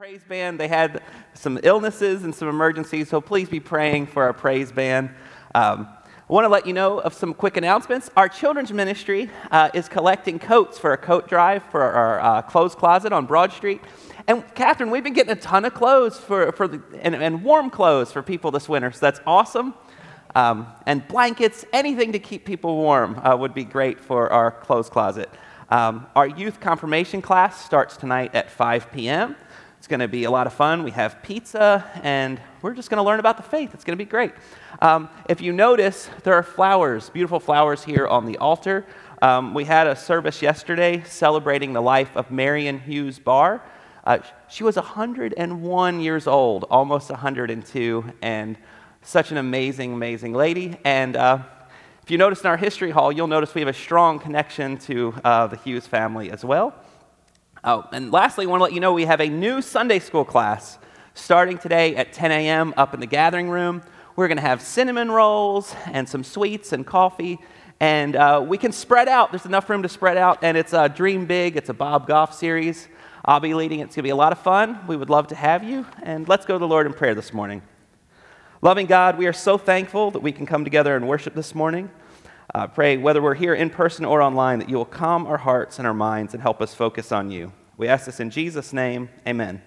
praise band. They had some illnesses and some emergencies, so please be praying for our praise band. Um, I want to let you know of some quick announcements. Our children's ministry uh, is collecting coats for a coat drive for our uh, clothes closet on Broad Street. And Catherine, we've been getting a ton of clothes for, for the, and, and warm clothes for people this winter, so that's awesome. Um, and blankets, anything to keep people warm uh, would be great for our clothes closet. Um, our youth confirmation class starts tonight at 5 p.m. It's going to be a lot of fun. We have pizza, and we're just going to learn about the faith. It's going to be great. Um, if you notice, there are flowers, beautiful flowers here on the altar. Um, we had a service yesterday celebrating the life of Marion Hughes Barr. Uh, she was 101 years old, almost 102, and such an amazing, amazing lady. And uh, if you notice in our history hall, you'll notice we have a strong connection to uh, the Hughes family as well. Oh, and lastly, I want to let you know we have a new Sunday school class starting today at 10 a.m. up in the gathering room. We're going to have cinnamon rolls and some sweets and coffee, and uh, we can spread out. There's enough room to spread out, and it's a Dream Big. It's a Bob Goff series. I'll be leading. It's going to be a lot of fun. We would love to have you, and let's go to the Lord in prayer this morning. Loving God, we are so thankful that we can come together and worship this morning. Uh, pray, whether we're here in person or online, that you will calm our hearts and our minds and help us focus on you. We ask this in Jesus' name. Amen.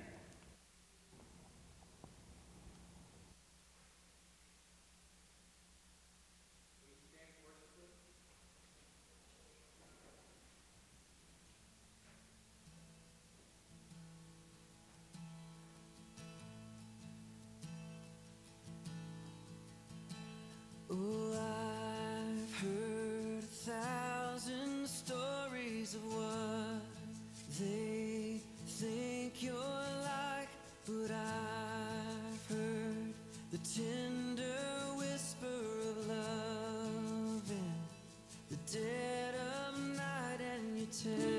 As you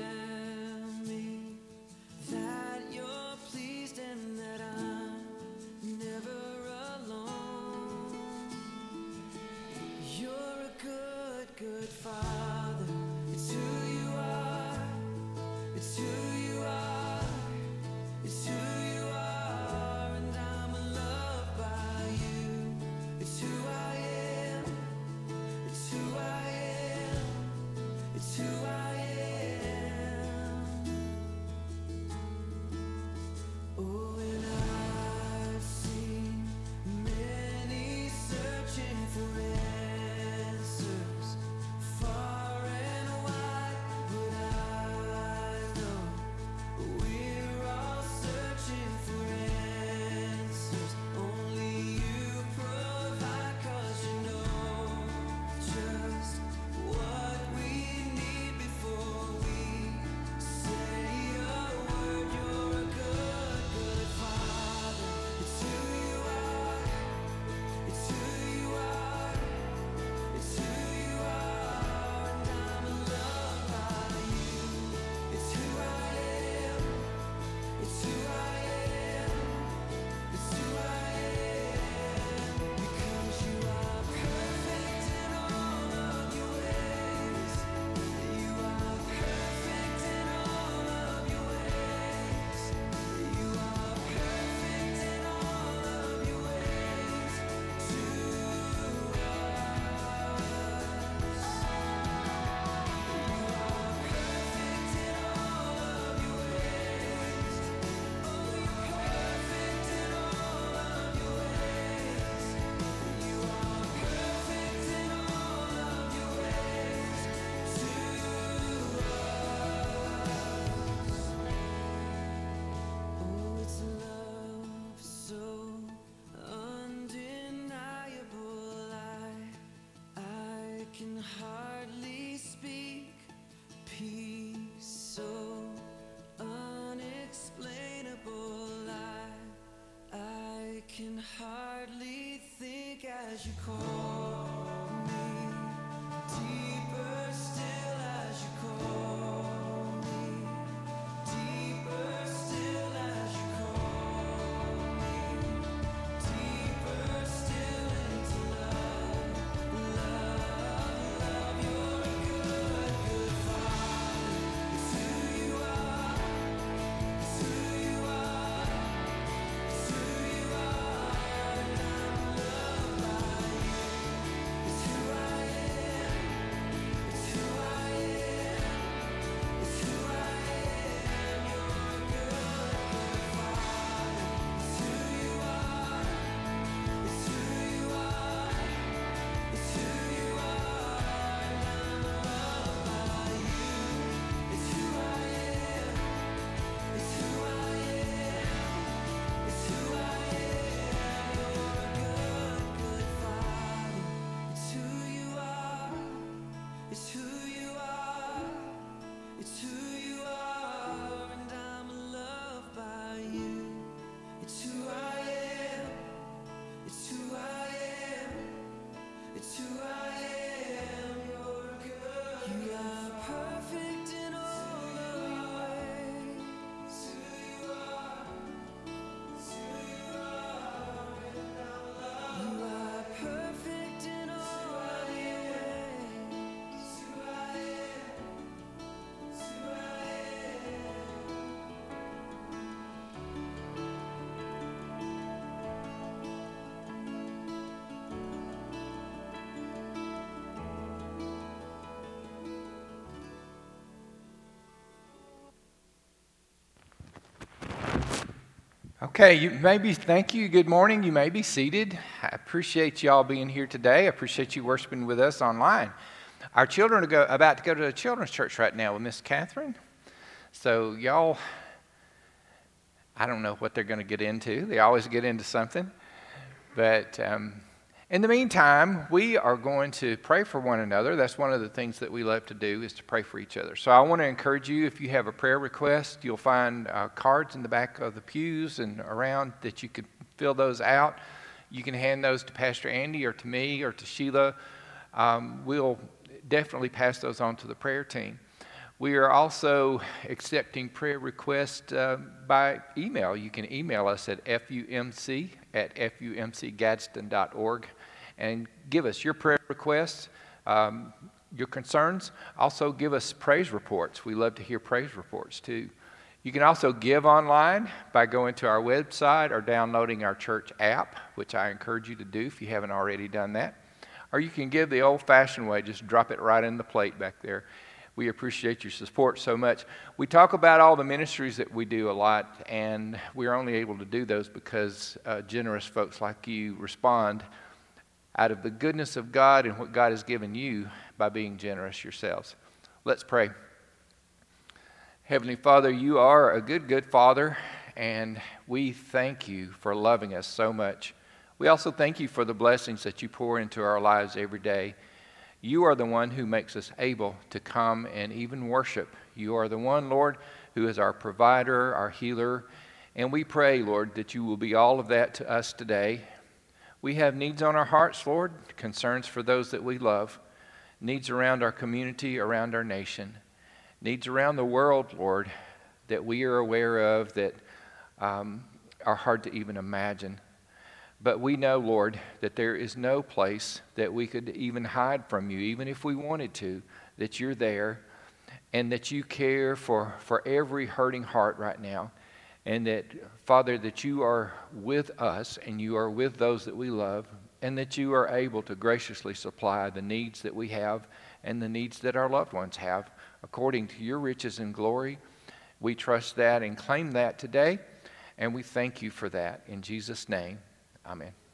call Okay, you may be, thank you. Good morning. You may be seated. I appreciate y'all being here today. I appreciate you worshiping with us online. Our children are go, about to go to a children's church right now with Miss Catherine. So, y'all, I don't know what they're going to get into. They always get into something. But um, in the meantime, we are going to pray for one another. That's one of the things that we love to do is to pray for each other. So I want to encourage you if you have a prayer request, you'll find uh, cards in the back of the pews and around that you could fill those out. You can hand those to Pastor Andy or to me or to Sheila. Um, we'll definitely pass those on to the prayer team. We are also accepting prayer requests uh, by email. You can email us at fumc at fumcgadsden.org and give us your prayer requests, um, your concerns. Also, give us praise reports. We love to hear praise reports too. You can also give online by going to our website or downloading our church app, which I encourage you to do if you haven't already done that. Or you can give the old fashioned way, just drop it right in the plate back there. We appreciate your support so much. We talk about all the ministries that we do a lot, and we're only able to do those because uh, generous folks like you respond out of the goodness of God and what God has given you by being generous yourselves. Let's pray. Heavenly Father, you are a good, good Father, and we thank you for loving us so much. We also thank you for the blessings that you pour into our lives every day. You are the one who makes us able to come and even worship. You are the one, Lord, who is our provider, our healer. And we pray, Lord, that you will be all of that to us today. We have needs on our hearts, Lord, concerns for those that we love, needs around our community, around our nation, needs around the world, Lord, that we are aware of that um, are hard to even imagine. But we know, Lord, that there is no place that we could even hide from you, even if we wanted to, that you're there and that you care for, for every hurting heart right now. And that, Father, that you are with us and you are with those that we love, and that you are able to graciously supply the needs that we have and the needs that our loved ones have according to your riches and glory. We trust that and claim that today, and we thank you for that. In Jesus' name. Amen.